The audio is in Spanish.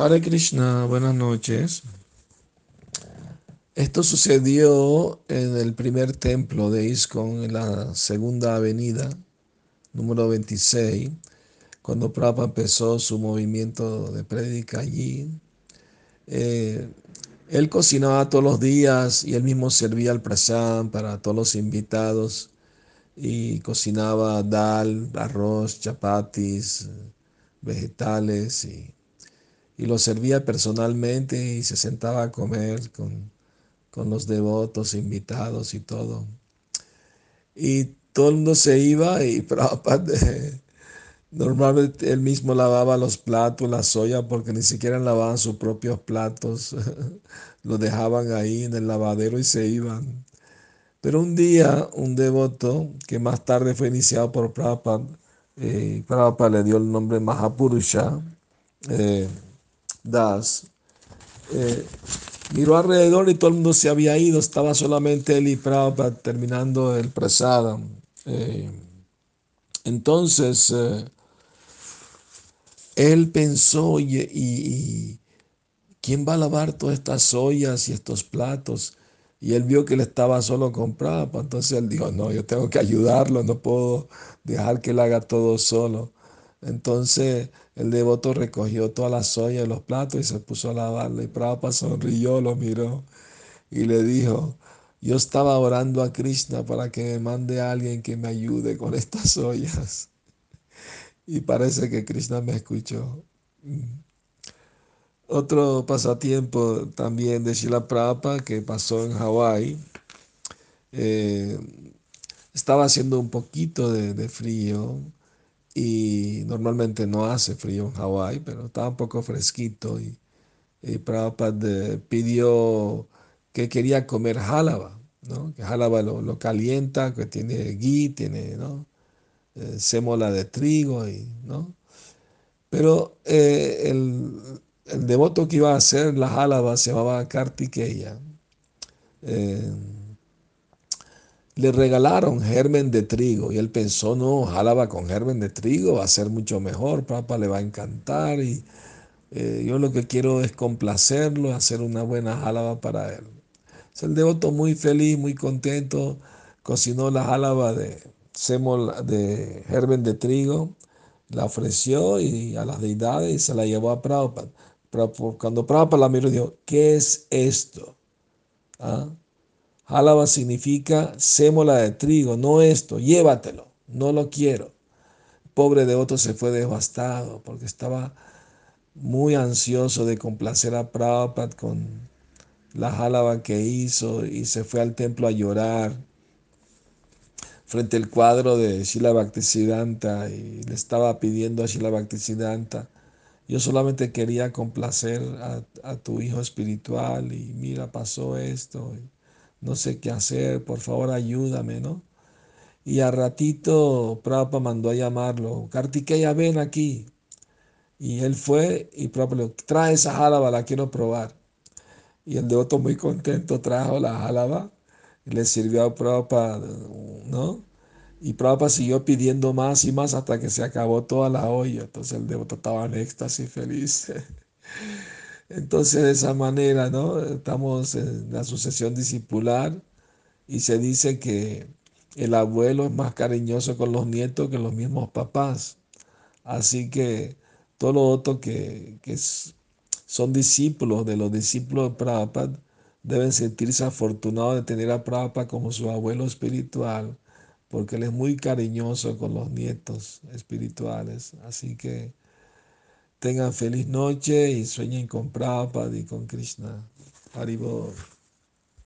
Hare Krishna, buenas noches. Esto sucedió en el primer templo de ISKCON, en la segunda avenida, número 26, cuando Prabhupada empezó su movimiento de prédica allí. Eh, él cocinaba todos los días y él mismo servía el prasad para todos los invitados y cocinaba dal, arroz, chapatis, vegetales y y lo servía personalmente y se sentaba a comer con, los devotos, invitados y todo. Y todo el mundo se iba y Prabhupada normalmente él mismo lavaba los platos, la soya, porque ni siquiera lavaban sus propios platos, lo dejaban ahí en el lavadero y se iban. Pero un día un devoto que más tarde fue iniciado por Prabhupada, eh, Prabhupada le dio el nombre Mahapurusha, eh, Das, eh, miró alrededor y todo el mundo se había ido, estaba solamente él y Prabhupada terminando el prasada. Eh, entonces, eh, él pensó, y, quién va a lavar todas estas ollas y estos platos? Y él vio que él estaba solo con Prabhupada, entonces él dijo, no, yo tengo que ayudarlo, no puedo dejar que él haga todo solo. Entonces el devoto recogió toda la soya y los platos y se puso a lavarla. Y Prabhupada sonrió, lo miró y le dijo, yo estaba orando a Krishna para que me mande a alguien que me ayude con estas ollas. Y parece que Krishna me escuchó. Otro pasatiempo también de Shila Prabhupada que pasó en Hawái. Eh, estaba haciendo un poquito de frío y normalmente no hace frío en Hawái, pero estaba un poco fresquito y, y Prabhupada pidió que quería comer jálaba, ¿no? que jálaba lo, calienta, que tiene ghee, tiene ¿no? Eh, de trigo, y, ¿no? pero eh, el, el, devoto que iba a hacer la jálaba se llamaba Kartikeya. Eh, le regalaron germen de trigo y él pensó, no, jálaba con germen de trigo, va a ser mucho mejor, papá le va a encantar y eh, yo lo que quiero es complacerlo, hacer una buena jálaba para él. Es el devoto muy feliz, muy contento, cocinó la jálaba de, de germen de trigo, la ofreció y a las deidades y se la llevó a Prabhupada. Cuando Prabhupada la miró, dijo, ¿qué es esto? ¿Ah? Jálaba significa sémola de trigo, no esto, llévatelo, no lo quiero. pobre devoto se fue devastado porque estaba muy ansioso de complacer a Prabhupada con la jálaba que hizo y se fue al templo a llorar frente al cuadro de Shila Bhaktisiddhanta y le estaba pidiendo a Shila Bhaktisiddhanta, yo solamente quería complacer a, tu hijo espiritual y mira, pasó esto no sé qué hacer, por favor ayúdame, ¿no? Y a ratito Prabhupada mandó a llamarlo, Kartikeya, ven aquí. Y él fue y Prabhupada le dijo, trae esa jálaba, la quiero probar. Y el devoto muy contento trajo la jálaba le sirvió a Prabhupada, ¿no? Y Prabhupada siguió pidiendo más y más hasta que se acabó toda la olla. Entonces el devoto estaba en éxtasis feliz. Entonces, de esa manera, ¿no? Estamos en la sucesión discipular y se dice que el abuelo es más cariñoso con los nietos que los mismos papás. Así que todos los otros que, son discípulos de los discípulos de Prabhupada deben sentirse afortunados de tener a Prabhupada como su abuelo espiritual, porque él es muy cariñoso con los nietos espirituales. Así que Tengan feliz noche y sueñen con Prabhupada y con Krishna. Haribol.